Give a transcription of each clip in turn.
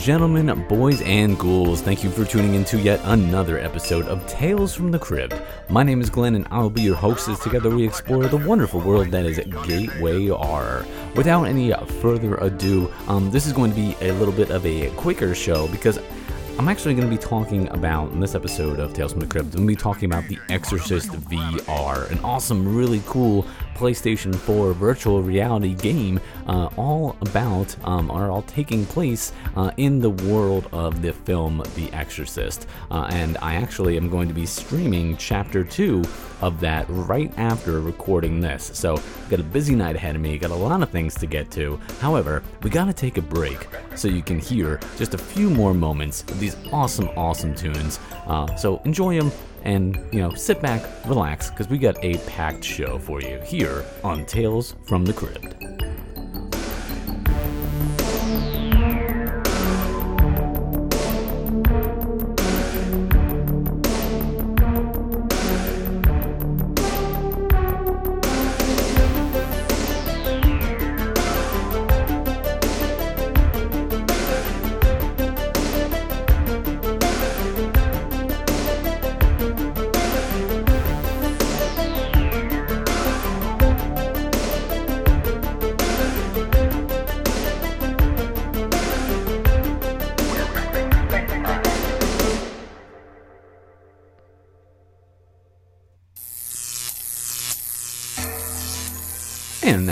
gentlemen, boys and ghouls, thank you for tuning in to yet another episode of Tales from the Cribbed. My name is Glenn and I will be your host as together we explore the wonderful world that is Gateway R. Without any further ado, um, this is going to be a little bit of a quicker show because I'm actually going to be talking about, in this episode of Tales from the Cribbed, I'm going to be talking about The Exorcist VR, an awesome, really cool PlayStation 4 virtual reality game, uh, all about, um, are all taking place uh, in the world of the film The Exorcist. Uh, and I actually am going to be streaming Chapter 2 of that right after recording this. So, got a busy night ahead of me, got a lot of things to get to. However, we gotta take a break so you can hear just a few more moments of these awesome, awesome tunes. Uh, so, enjoy them and you know sit back relax because we got a packed show for you here on tales from the cribbed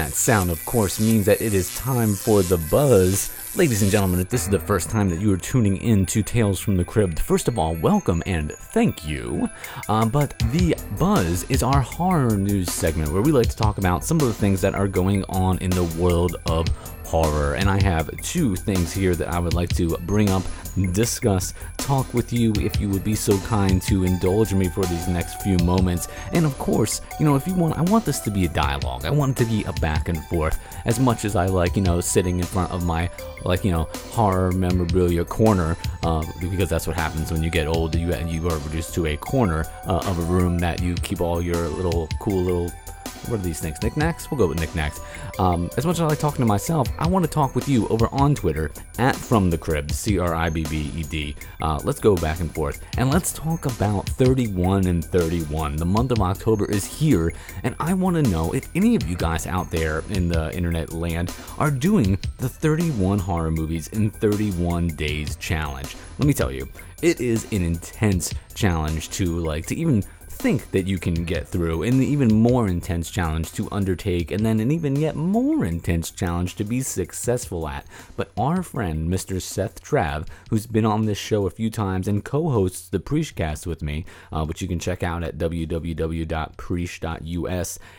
that sound, of course, means that it is time for the buzz. Ladies and gentlemen, if this is the first time that you are tuning in to Tales from the Cribbed, first of all, welcome and thank you. Uh, but the buzz is our horror news segment where we like to talk about some of the things that are going on in the world of horror. And I have two things here that I would like to bring up, discuss, talk with you if you would be so kind to indulge me for these next few moments. And of course, you know, if you want, I want this to be a dialogue. I want it to be a back and forth as much as I like, you know, sitting in front of my, like, you know, horror memorabilia corner, uh, because that's what happens when you get old. You, you are reduced to a corner uh, of a room that you keep all your little cool little what are these things? Knickknacks? We'll go with knickknacks. Um, as much as I like talking to myself, I want to talk with you over on Twitter at From the Crib, C R I B B E D. Uh, let's go back and forth and let's talk about 31 and 31. The month of October is here, and I want to know if any of you guys out there in the internet land are doing the 31 horror movies in 31 days challenge. Let me tell you, it is an intense challenge to like to even think that you can get through, an even more intense challenge to undertake, and then an even yet more intense challenge to be successful at. But our friend, Mr. Seth Trav, who's been on this show a few times and co hosts the Preachcast with me, uh, which you can check out at www.preach.us,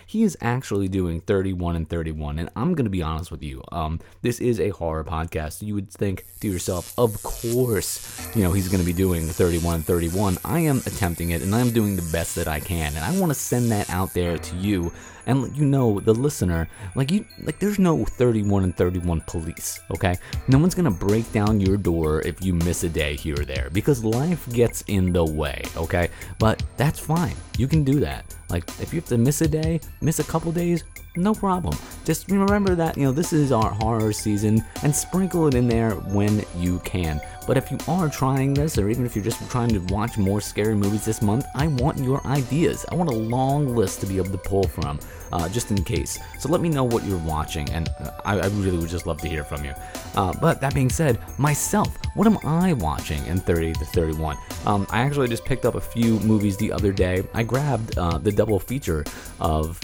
he is actually doing 31 and 31. And I'm going to be honest with you, um, this is a horror podcast. You would think to yourself, of course, you know, he's going to be doing 31 and 31. I am attempting it, and I'm doing the best best that I can. And I want to send that out there to you and let you know, the listener, like you, like there's no 31 and 31 police, okay? No one's gonna break down your door if you miss a day here or there because life gets in the way, okay? But that's fine. You can do that. Like if you have to miss a day, miss a couple days, no problem. Just remember that, you know, this is our horror season and sprinkle it in there when you can. But if you are trying this, or even if you're just trying to watch more scary movies this month, I want your ideas. I want a long list to be able to pull from, uh, just in case. So let me know what you're watching, and uh, I, I, really would just love to hear from you. Uh, but that being said, myself, what am I watching in 30 to 31? Um, I actually just picked up a few movies the other day. I grabbed uh, the double feature of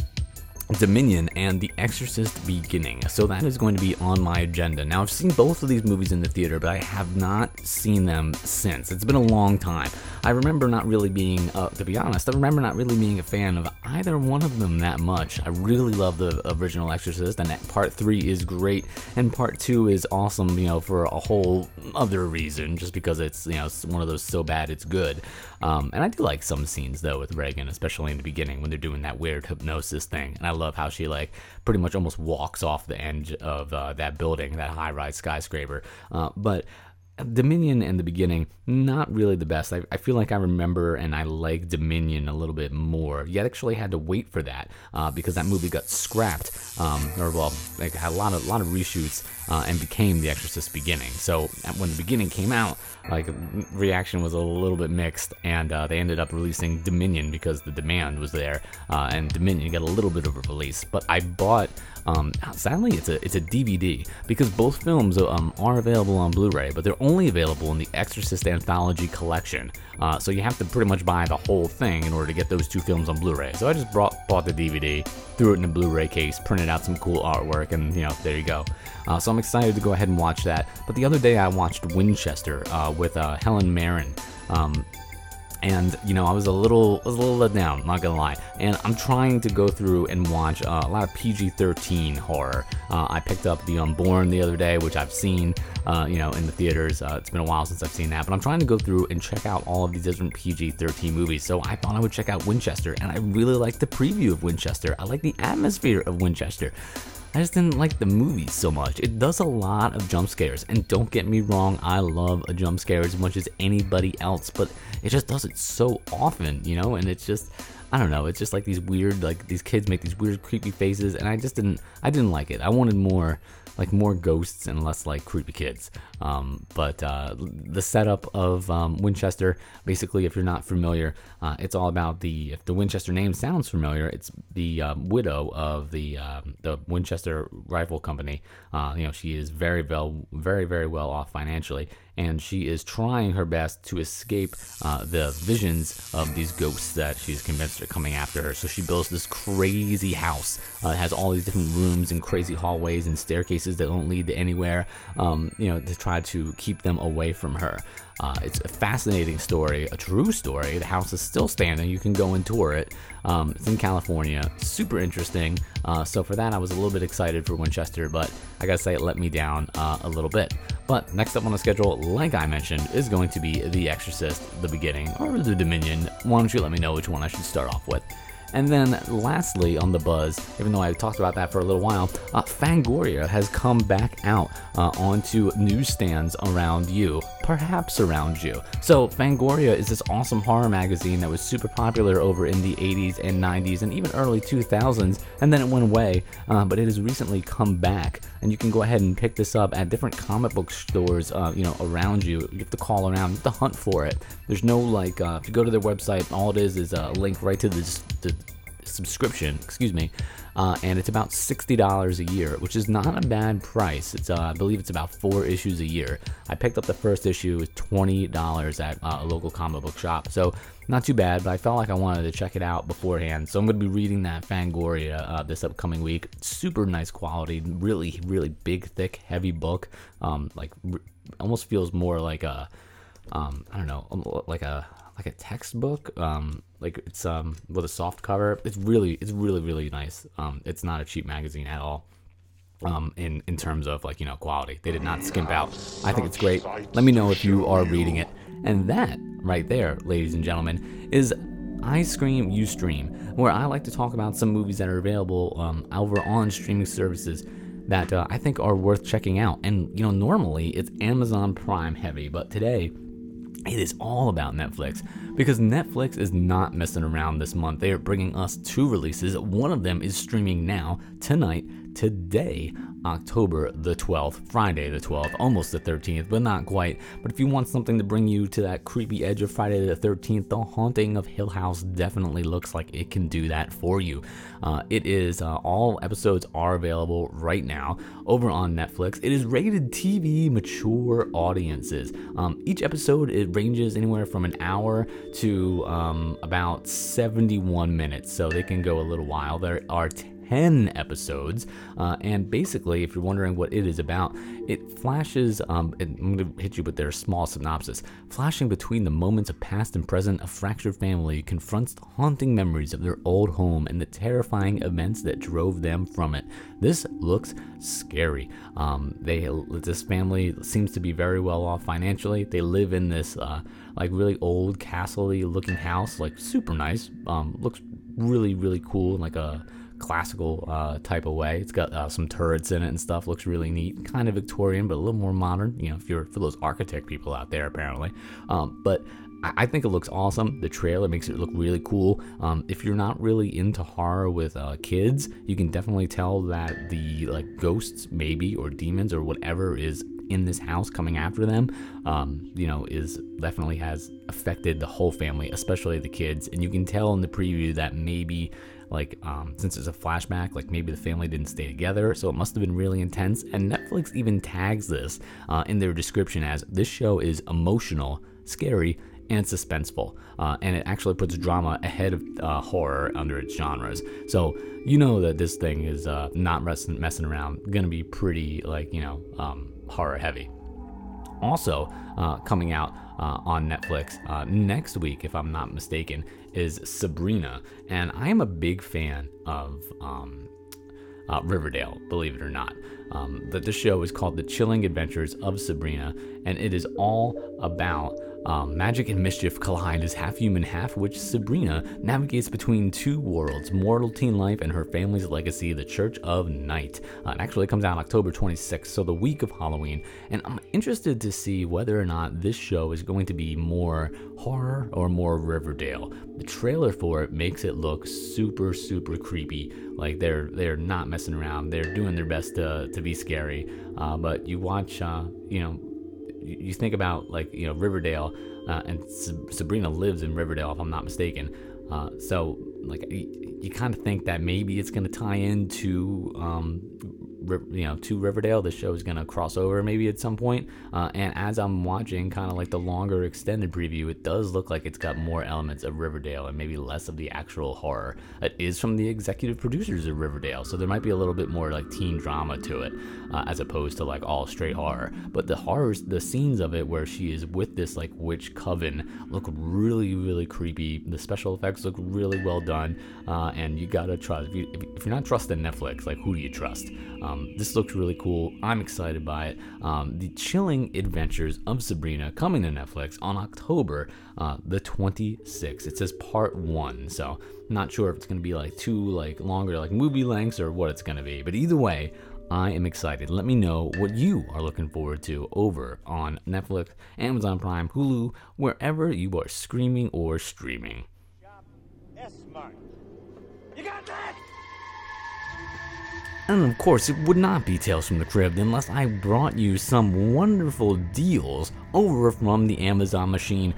Dominion and The Exorcist Beginning. So that is going to be on my agenda. Now, I've seen both of these movies in the theater, but I have not seen them since. It's been a long time. I remember not really being, uh, to be honest, I remember not really being a fan of either one of them that much. I really love the original Exorcist, and part three is great, and part two is awesome, you know, for a whole other reason, just because it's, you know, it's one of those so bad it's good. Um, and I do like some scenes though with Regan, especially in the beginning when they're doing that weird hypnosis thing. And I love how she like pretty much almost walks off the edge of uh, that building, that high-rise skyscraper. Uh, but Dominion and the beginning, not really the best. I, I, feel like I remember and I like Dominion a little bit more. You actually had to wait for that uh, because that movie got scrapped, um, or well, like had a lot of lot of reshoots uh, and became The Exorcist Beginning. So when the beginning came out, like reaction was a little bit mixed, and uh, they ended up releasing Dominion because the demand was there, uh, and Dominion got a little bit of a release. But I bought um, sadly, it's a it's a DVD because both films um, are available on Blu-ray, but they're only available in the Exorcist Anthology Collection. Uh, so you have to pretty much buy the whole thing in order to get those two films on Blu-ray. So I just brought bought the DVD, threw it in a Blu-ray case, printed out some cool artwork, and you know there you go. Uh, so I'm excited to go ahead and watch that. But the other day I watched Winchester uh, with uh, Helen Mirren. Um, and you know I was a little was a little let down, not gonna lie. And I'm trying to go through and watch uh, a lot of PG-13 horror. Uh, I picked up The Unborn the other day, which I've seen, uh, you know, in the theaters. Uh, it's been a while since I've seen that, but I'm trying to go through and check out all of these different PG-13 movies. So I thought I would check out Winchester, and I really like the preview of Winchester. I like the atmosphere of Winchester. I just didn't like the movie so much. It does a lot of jump scares, and don't get me wrong, I love a jump scare as much as anybody else, but it just does it so often, you know, and it's just I don't know, it's just like these weird like these kids make these weird creepy faces and I just didn't I didn't like it. I wanted more like more ghosts and less like creepy kids. Um, but uh, the setup of um, Winchester, basically, if you're not familiar, uh, it's all about the. If the Winchester name sounds familiar, it's the um, widow of the um, the Winchester Rifle Company. Uh, you know, she is very well, very very well off financially, and she is trying her best to escape uh, the visions of these ghosts that she's convinced are coming after her. So she builds this crazy house. Uh, it has all these different rooms and crazy hallways and staircases that don't lead to anywhere. Um, you know, to try to keep them away from her. Uh, it's a fascinating story, a true story. The house is still standing. You can go and tour it. Um, it's in California. Super interesting. Uh, so for that, I was a little bit excited for Winchester, but I gotta say it let me down uh, a little bit. But next up on the schedule, like I mentioned, is going to be The Exorcist, The Beginning, or The Dominion. Why don't you let me know which one I should start off with? And then lastly, on the buzz, even though I talked about that for a little while, uh, Fangoria has come back out uh, onto newsstands around you, perhaps around you. So, Fangoria is this awesome horror magazine that was super popular over in the 80s and 90s and even early 2000s, and then it went away, uh, but it has recently come back. And you can go ahead and pick this up at different comic book stores, uh, you know, around you. You have to call around, you have to hunt for it. There's no like, uh, if you go to their website, all it is is a link right to this. Subscription, excuse me, uh, and it's about $60 a year, which is not a bad price. It's uh, I believe it's about four issues a year. I picked up the first issue with $20 at uh, a local comic book shop, so not too bad. But I felt like I wanted to check it out beforehand, so I'm going to be reading that Fangoria uh, this upcoming week. Super nice quality, really, really big, thick, heavy book. Um, like r- almost feels more like a um, I don't know, like a like a textbook. Um, like it's um with a soft cover. It's really it's really really nice. Um, it's not a cheap magazine at all. Um, in in terms of like you know quality, they did not skimp out. I think it's great. Let me know if you are reading it. And that right there, ladies and gentlemen, is I Scream You Stream, where I like to talk about some movies that are available um, over on streaming services that uh, I think are worth checking out. And you know, normally it's Amazon Prime heavy, but today it is all about Netflix because Netflix is not messing around this month. They are bringing us two releases. One of them is streaming now, tonight, today, October the 12th, Friday the 12th, almost the 13th, but not quite. But if you want something to bring you to that creepy edge of Friday the 13th, The Haunting of Hill House definitely looks like it can do that for you. Uh, it is, uh, all episodes are available right now over on Netflix. It is rated TV mature audiences. Um, each episode, it ranges anywhere from an hour to um, about 71 minutes, so they can go a little while. There are 10 episodes. Uh, and basically, if you're wondering what it is about, it flashes, um, I'm going to hit you with their small synopsis. Flashing between the moments of past and present, a fractured family confronts haunting memories of their old home and the terrifying events that drove them from it. This looks scary. Um, they This family seems to be very well off financially. They live in this, uh, like, really old castle looking house, like, super nice. Um, looks really, really cool, like a classical uh, type of way. It's got uh, some turrets in it and stuff. Looks really neat, kind of Victorian, but a little more modern. You know, if you're for those architect people out there, apparently. Um, but I think it looks awesome. The trailer makes it look really cool. Um, if you're not really into horror with uh, kids, you can definitely tell that the like ghosts, maybe or demons or whatever is in this house coming after them, um, you know, is definitely has affected the whole family, especially the kids. And you can tell in the preview that maybe like um, since it's a flashback like maybe the family didn't stay together so it must have been really intense. And netflix even tags this uh, in their description as this show is emotional scary and suspenseful. Uh, and it actually puts drama ahead of uh, horror under its genres. So you know that this thing is uh, not messing, messing around gonna be pretty like you know um, horror heavy. Also, uh, coming out uh, on Netflix uh, next week, if I'm not mistaken, is Sabrina. And I am a big fan of um, uh, Riverdale, believe it or not. Um, that this show is called The Chilling Adventures of Sabrina, and it is all about um, magic and mischief collide as half human, half witch Sabrina navigates between two worlds mortal teen life and her family's legacy, the Church of Night. Uh, it actually comes out October 26th, so the week of Halloween. And I'm interested to see whether or not this show is going to be more horror or more Riverdale. The trailer for it makes it look super, super creepy. Like they're they're not messing around. They're doing their best to, to be scary. Uh, but you watch, uh, you know, you think about like you know Riverdale, uh, and Sabrina lives in Riverdale if I'm not mistaken. Uh, so like you, you kind of think that maybe it's going to tie into um, you know to Riverdale. The show is gonna cross over maybe at some point. Uh, and as I'm watching kind of like the longer extended preview, it does look like it's got more elements of Riverdale and maybe less of the actual horror. It is from the executive producers of Riverdale, so there might be a little bit more like teen drama to it, uh, as opposed to like all straight horror. But the horrors, the scenes of it where she is with this like witch coven look really really creepy. The special effects look really well done, uh, and you gotta trust. If, you, if, you're not trusting Netflix, like who do you trust? Um, this looks really cool. I'm excited by it. Um, the Chilling Adventures of Sabrina coming to Netflix on October uh, the 26th. It says part one, so not sure if it's gonna be like two like longer like movie lengths or what it's gonna be. But either way, I am excited. Let me know what you are looking forward to over on Netflix, Amazon Prime, Hulu, wherever you are screaming or streaming. S-Mart. You got that? And of course, it would not be Tales from the Cribbed unless I brought you some wonderful deals over from the Amazon machine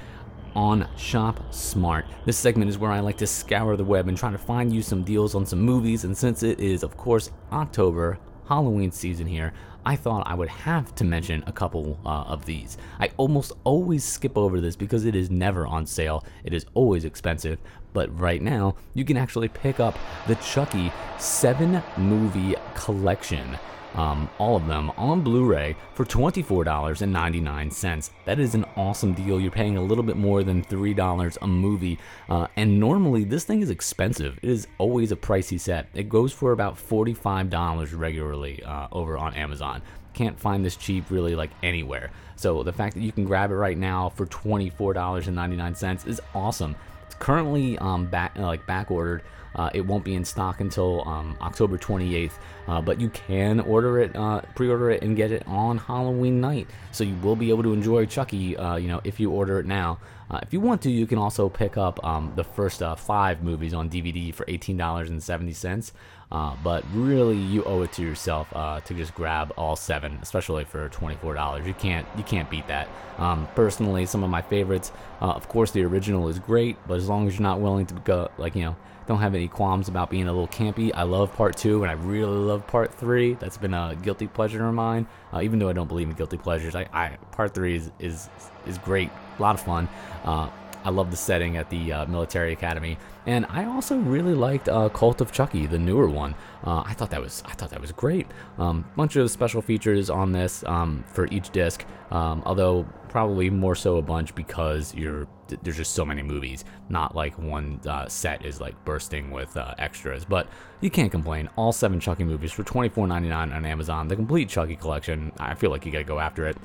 on Shop Smart. This segment is where I like to scour the web and try to find you some deals on some movies. And since it is, of course, October, Halloween season here, I thought I would have to mention a couple uh, of these. I almost always skip over this because it is never on sale, it is always expensive, but right now you can actually pick up the Chucky 7 movie collection um, all of them on Blu-ray for $24.99. That is an awesome deal. You're paying a little bit more than $3 a movie, uh, and normally this thing is expensive. It is always a pricey set. It goes for about $45 regularly uh, over on Amazon. Can't find this cheap really like anywhere. So the fact that you can grab it right now for $24.99 is awesome. It's currently um, back like back ordered uh, it won't be in stock until um, October 28th, uh, but you can order it, uh, pre-order it, and get it on Halloween night. So you will be able to enjoy Chucky, uh, you know, if you order it now. Uh, if you want to, you can also pick up um, the first uh, five movies on DVD for $18.70. Uh, but really, you owe it to yourself to just grab all seven, especially for twenty-four dollars. You can't you can't beat that. Um, personally, some of my favorites, of course, the original is great, but as long as you're not willing to go, like you know, don't have any qualms about being a little campy. I love part two, and I really love part three. That's been a guilty pleasure of mine. Uh, even though I don't believe in guilty pleasures, I, I part three is is is great, a lot of fun. Uh, I love the setting at the uh, military academy, and I also really liked uh, Cult of Chucky, the newer one. Uh, I thought that was I thought that was great. Um, bunch of special features on this um, for each disc, um, although probably more so a bunch because you're there's just so many movies. Not like one uh, set is like bursting with uh, extras, but you can't complain. All seven Chucky movies for $24.99 on Amazon. The complete Chucky collection. I feel like you gotta go after it.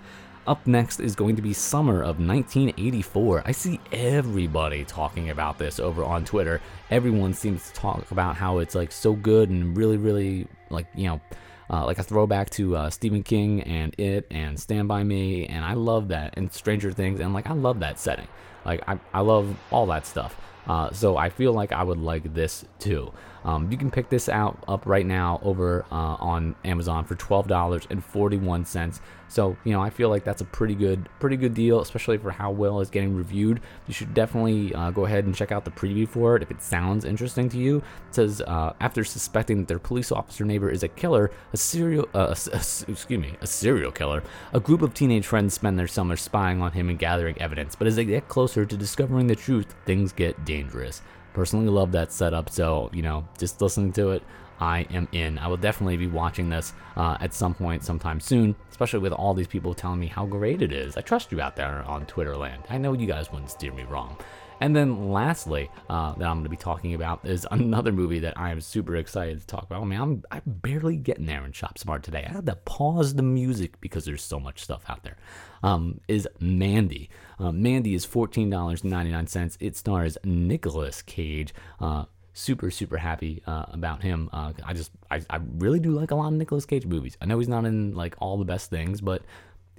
Up next is going to be Summer of 1984. I see everybody talking about this over on Twitter. Everyone seems to talk about how it's like so good and really, really like, you know, uh, like a throwback to uh, Stephen King and It and Stand By Me. And I love that. And Stranger Things. And like, I love that setting. Like, I, I love all that stuff. Uh, so I feel like I would like this too. Um, you can pick this out up right now over uh, on Amazon for twelve dollars and forty one cents. So you know, I feel like that's a pretty good, pretty good deal, especially for how well it's getting reviewed. You should definitely uh, go ahead and check out the preview for it if it sounds interesting to you. It says uh, after suspecting that their police officer neighbor is a killer, a serial, uh, a, a, excuse me, a serial killer, a group of teenage friends spend their summer spying on him and gathering evidence. But as they get closer to discovering the truth, things get dangerous. Personally, love that setup. So you know, just listening to it, I am in. I will definitely be watching this uh, at some point, sometime soon, especially with all these people telling me how great it is. I trust you out there on Twitter land. I know you guys wouldn't steer me wrong. And then lastly, uh, that I'm going to be talking about is another movie that I am super excited to talk about. I mean, I'm, I'm barely getting there in Shop Smart today. I had to pause the music because there's so much stuff out there. Um, is Mandy. Uh, Mandy is $14.99. It stars Nicolas Cage. Uh, super super happy uh, about him. Uh, I just I, I really do like a lot of Nicolas Cage movies. I know he's not in like all the best things, but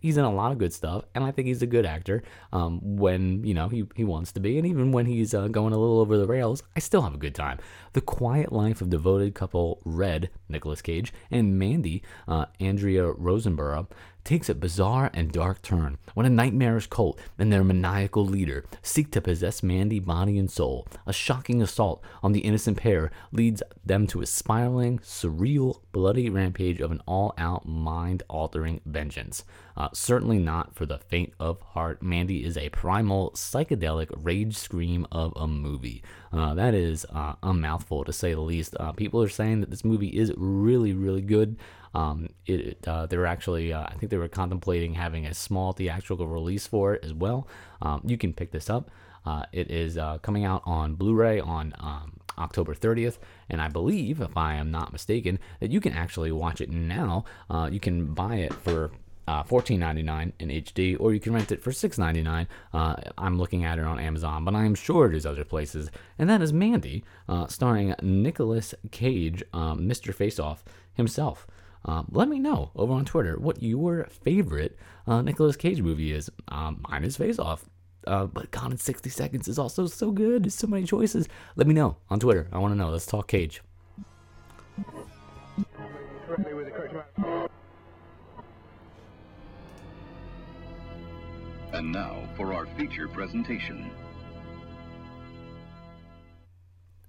he's in a lot of good stuff, and I think he's a good actor um, when you know he, he wants to be, and even when he's uh, going a little over the rails, I still have a good time. The Quiet Life of Devoted Couple Red, Nicolas Cage, and Mandy, uh, Andrea Riseborough, takes a bizarre and dark turn when a nightmarish cult and their maniacal leader seek to possess Mandy body and soul. A shocking assault on the innocent pair leads them to a spiraling, surreal, bloody rampage of an all out, mind altering vengeance. Uh, certainly not for the faint of heart. Mandy is a primal, psychedelic rage scream of a movie. Uh, that is uh, a mouthful to say the least. Uh, people are saying that this movie is really, really good. Um, it, uh, they were actually, uh, I think they were contemplating having a small theatrical release for it as well. Um, you can pick this up. Uh, it is uh, coming out on Blu-ray on um, October 30th, and I believe, if I am not mistaken, that you can actually watch it now. Uh, you can buy it for uh, $14.99 in HD, or you can rent it for $6.99. Uh, I'm looking at it on Amazon, but I am sure it is other places. And that is Mandy, uh, starring Nicolas Cage, um, Mr. Faceoff himself. Um, let me know over on Twitter what your favorite uh, Nicolas Cage movie is. Um, mine is Face Off. Uh, but Gone in 60 Seconds is also so good. There's so many choices. Let me know on Twitter. I want to know. Let's talk Cage. And now for our feature presentation.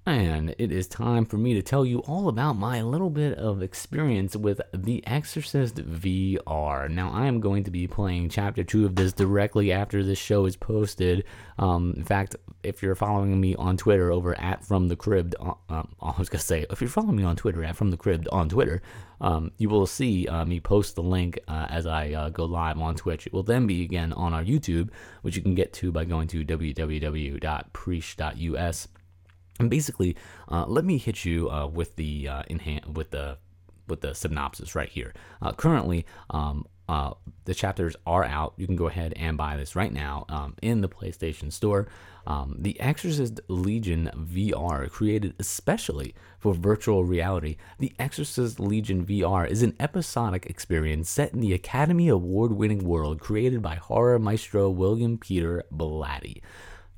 And it is time for me to tell you all about my little bit of experience with The Exorcist VR. Now, I am going to be playing Chapter 2 of this directly after this show is posted. Um, in fact, if you're following me on Twitter over at From the Cribbed, uh, um, I was to say, if you're following me on Twitter at From the Cribbed on Twitter, um, you will see uh, me post the link uh, as I uh, go live on Twitch. It will then be again on our YouTube, which you can get to by going to www.preach.us and basically, uh, let me hit you uh, with the uh, with the with the synopsis right here. Uh, currently, um, uh, the chapters are out. You can go ahead and buy this right now um, in the PlayStation Store. Um, the Exorcist Legion VR, created especially for virtual reality, The Exorcist Legion VR is an episodic experience set in the Academy Award winning world created by horror maestro William Peter Blatty.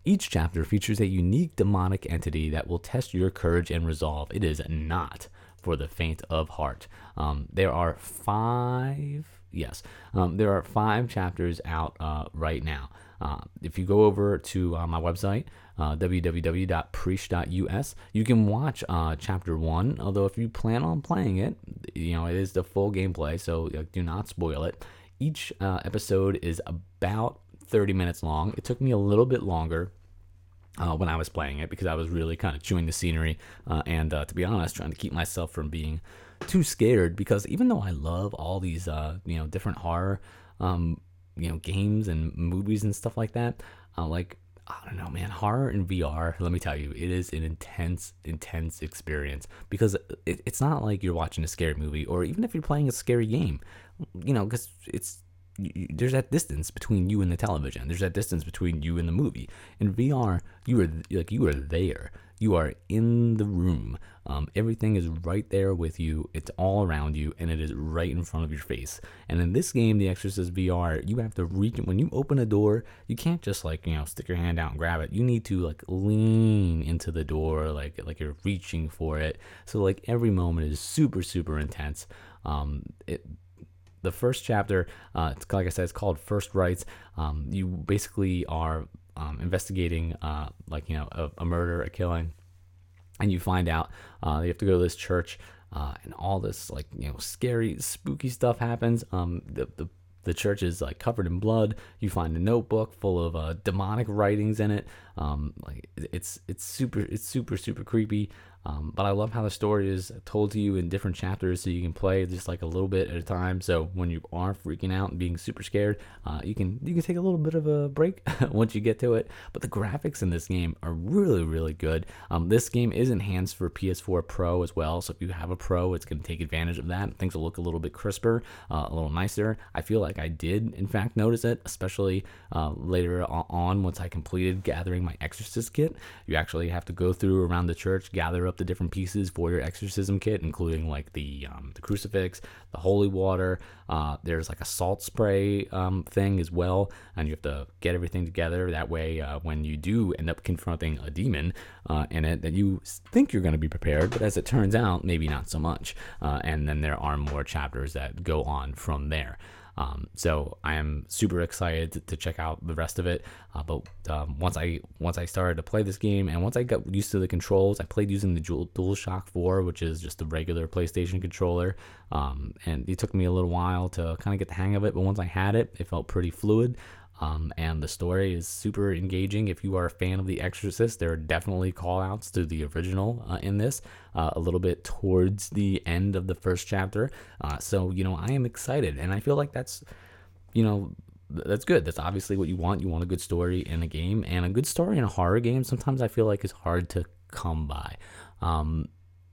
Each chapter features a unique demonic entity that will test your courage and resolve. It is not for the faint of heart. Um, there are five, yes, um, there are five chapters out uh, right now. Uh, if you go over to uh, my website, uh, www.preach.us, you can watch uh, chapter one. Although, if you plan on playing it, you know, it is the full gameplay, so do not spoil it. Each uh, episode is about 30 minutes long. It took me a little bit longer uh, when I was playing it because I was really kind of chewing the scenery uh, and, uh, to be honest, trying to keep myself from being too scared. Because even though I love all these, uh, you know, different horror, um, you know, games and movies and stuff like that, uh, like I don't know, man, horror in VR. Let me tell you, it is an intense, intense experience because it, it's not like you're watching a scary movie or even if you're playing a scary game, you know, because it's you, there's that distance between you and the television. There's that distance between you and the movie. In VR, you are like you are there. You are in the room. Um, everything is right there with you. It's all around you, and it is right in front of your face. And in this game, The Exorcist VR, you have to reach. When you open a door, you can't just like you know stick your hand out and grab it. You need to like lean into the door, like like you're reaching for it. So like every moment is super super intense. Um, it, the first chapter, uh, like I said, it's called First Rites. Um, you basically are um, investigating, uh, like you know, a, a, murder, a killing, and you find out uh, you have to go to this church, uh, and all this like you know, scary, spooky stuff happens. Um, the the the church is like covered in blood. You find a notebook full of uh, demonic writings in it. Um, like it's it's super it's super super creepy. Um, but I love how the story is told to you in different chapters, so you can play just like a little bit at a time. So when you are freaking out and being super scared, uh, you can you can take a little bit of a break once you get to it. But the graphics in this game are really really good. Um, this game is enhanced for PS4 Pro as well, so if you have a Pro, it's going to take advantage of that. Things will look a little bit crisper, uh, a little nicer. I feel like I did in fact notice it, especially uh, later on once I completed gathering my Exorcist kit. You actually have to go through around the church, gather up the different pieces for your exorcism kit, including like the um, the crucifix, the holy water. Uh, there's like a salt spray um, thing as well, and you have to get everything together. That way, uh, when you do end up confronting a demon uh, in it, that you think you're going to be prepared, but as it turns out, maybe not so much. Uh, and then there are more chapters that go on from there. Um, so I am super excited to, to, check out the rest of it. Uh, but um, once I once I started to play this game and once I got used to the controls, I played using the Dual, DualShock 4, which is just the regular PlayStation controller. Um, and it took me a little while to kind of get the hang of it. But once I had it, it felt pretty fluid. Um, and the story is super engaging. If you are a fan of The Exorcist, there are definitely call outs to the original uh, in this, uh, a little bit towards the end of the first chapter. Uh, so, you know, I am excited. And I feel like that's, you know, that's good. That's obviously what you want. You want a good story in a game, and a good story in a horror game. Sometimes I feel like is hard to come by. Um,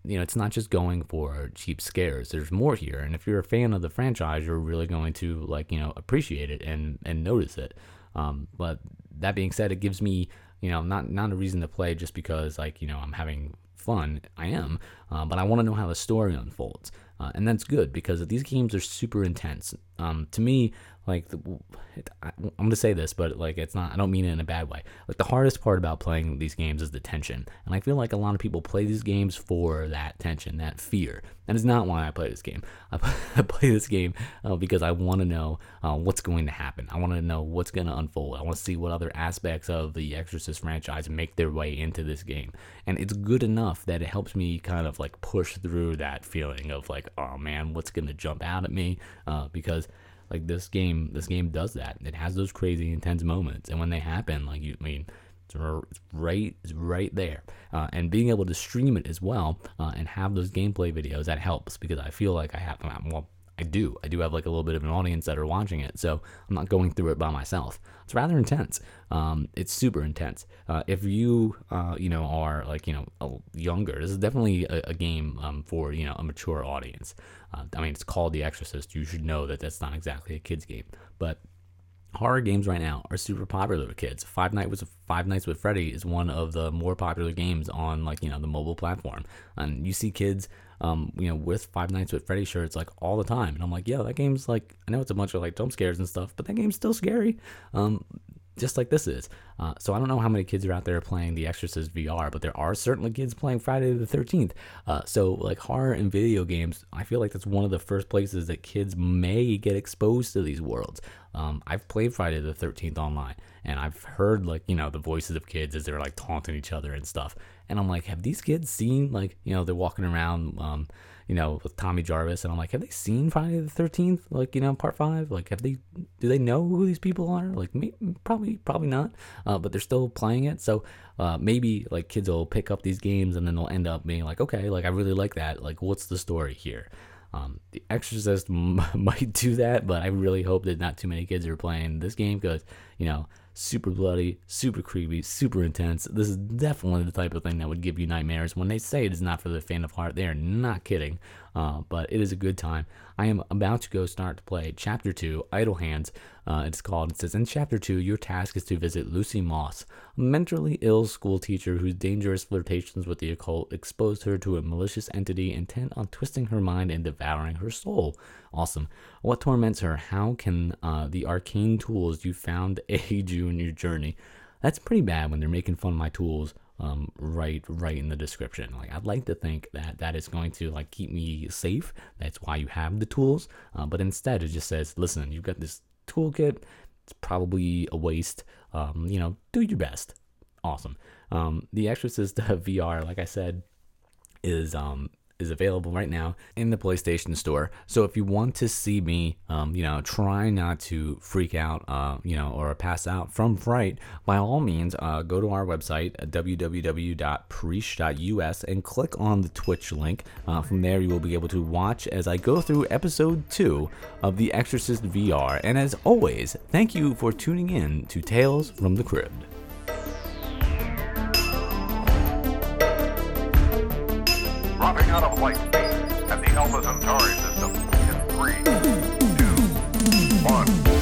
you know, it's not just going for cheap scares. There's more here, and if you're a fan of the franchise, you're really going to like you know appreciate it and and notice it. Um, but that being said, it gives me you know not not a reason to play just because like you know I'm having fun. I am, uh, but I want to know how the story unfolds, uh, and that's good because these games are super intense. Um, to me, like the, I, am gonna say this but like it's not i don't mean it in a bad way. Like the hardest part about playing these games is the tension. And i feel like a lot of people play these games for that tension that fear. That is not why i play this game. I, play this game uh, because i want to know uh, what's going to happen. I want to know what's going to unfold. I want to see what other aspects of the exorcist franchise make their way into this game. And it's good enough that it helps me kind of like push through that feeling of like oh man what's going to jump out at me? Uh, because like this game, this game does that. It has those crazy intense moments, and when they happen, like you I mean. It's right, it's right there, uh, and being able to stream it as well, uh, and have those gameplay videos that helps because I feel like I have well, I do. I do have like a little bit of an audience that are watching it, so I'm not going through it by myself. It's rather intense. Um, it's super intense. Uh, if you, uh, you know, are like you know younger, this is definitely a, a game um, for you know a mature audience. Uh, I mean, it's called The Exorcist. You should know that that's not exactly a kids game, but horror games right now are super popular with kids. Five Nights with Five Nights with Freddy is one of the more popular games on like you know the mobile platform, and you see kids, um, you know, with Five Nights with Freddy shirts like all the time, and I'm like, yeah, that game's like I know it's a bunch of like jump scares and stuff, but that game's still scary. Um, just like this is. Uh, so I don't know how many kids are out there playing The Exorcist VR, but there are certainly kids playing Friday the 13th. Uh, so like horror and video games, I feel like that's one of the first places that kids may get exposed to these worlds. Um, I've played Friday the 13th online, and I've heard like you know the voices of kids as they're like taunting each other and stuff. And I'm like, have these kids seen like you know they're walking around? Um, you know, with Tommy Jarvis, and I'm like, have they seen Friday the Thirteenth? Like, you know, Part Five? Like, have they? Do they know who these people are? Like, probably, probably not. Uh, but they're still playing it, so uh, maybe like kids will pick up these games and then they'll end up being like, okay, like I really like that. Like, what's the story here? Um, the Exorcist m- might do that, but I really hope that not too many kids are playing this game because you know super bloody, super creepy, super intense. This is definitely the type of thing that would give you nightmares. When they say it is not for the faint of heart, they are not kidding. Uh, but it is a good time. I am about to go start to play Chapter 2, Idle Hands. Uh, it's called. It says, In Chapter 2, your task is to visit Lucy Moss, a mentally ill school teacher whose dangerous flirtations with the occult exposed her to a malicious entity intent on twisting her mind and devouring her soul. Awesome. What torments her? How can uh, the arcane tools you found aid you in your journey? That's pretty bad when they're making fun of my tools um, right right in the description. Like I'd like to think that that is going to like keep me safe. That's why you have the tools. Uh, but instead, it just says, listen, you've got this toolkit. It's probably a waste. Um, you know, do your best. Awesome. Um, the Exorcist VR, like I said, is um is available right now in the PlayStation Store. So if you want to see me, um, you know, try not to freak out, uh, you know, or pass out from fright, by all means, uh, go to our website www.preach.us and click on the Twitch link. Uh, from there, you will be able to watch as I go through episode two of The Exorcist VR. And as always, thank you for tuning in to Tales from the Cribbed. out of light speed at the Alpha Centauri system in 3, 2, 1.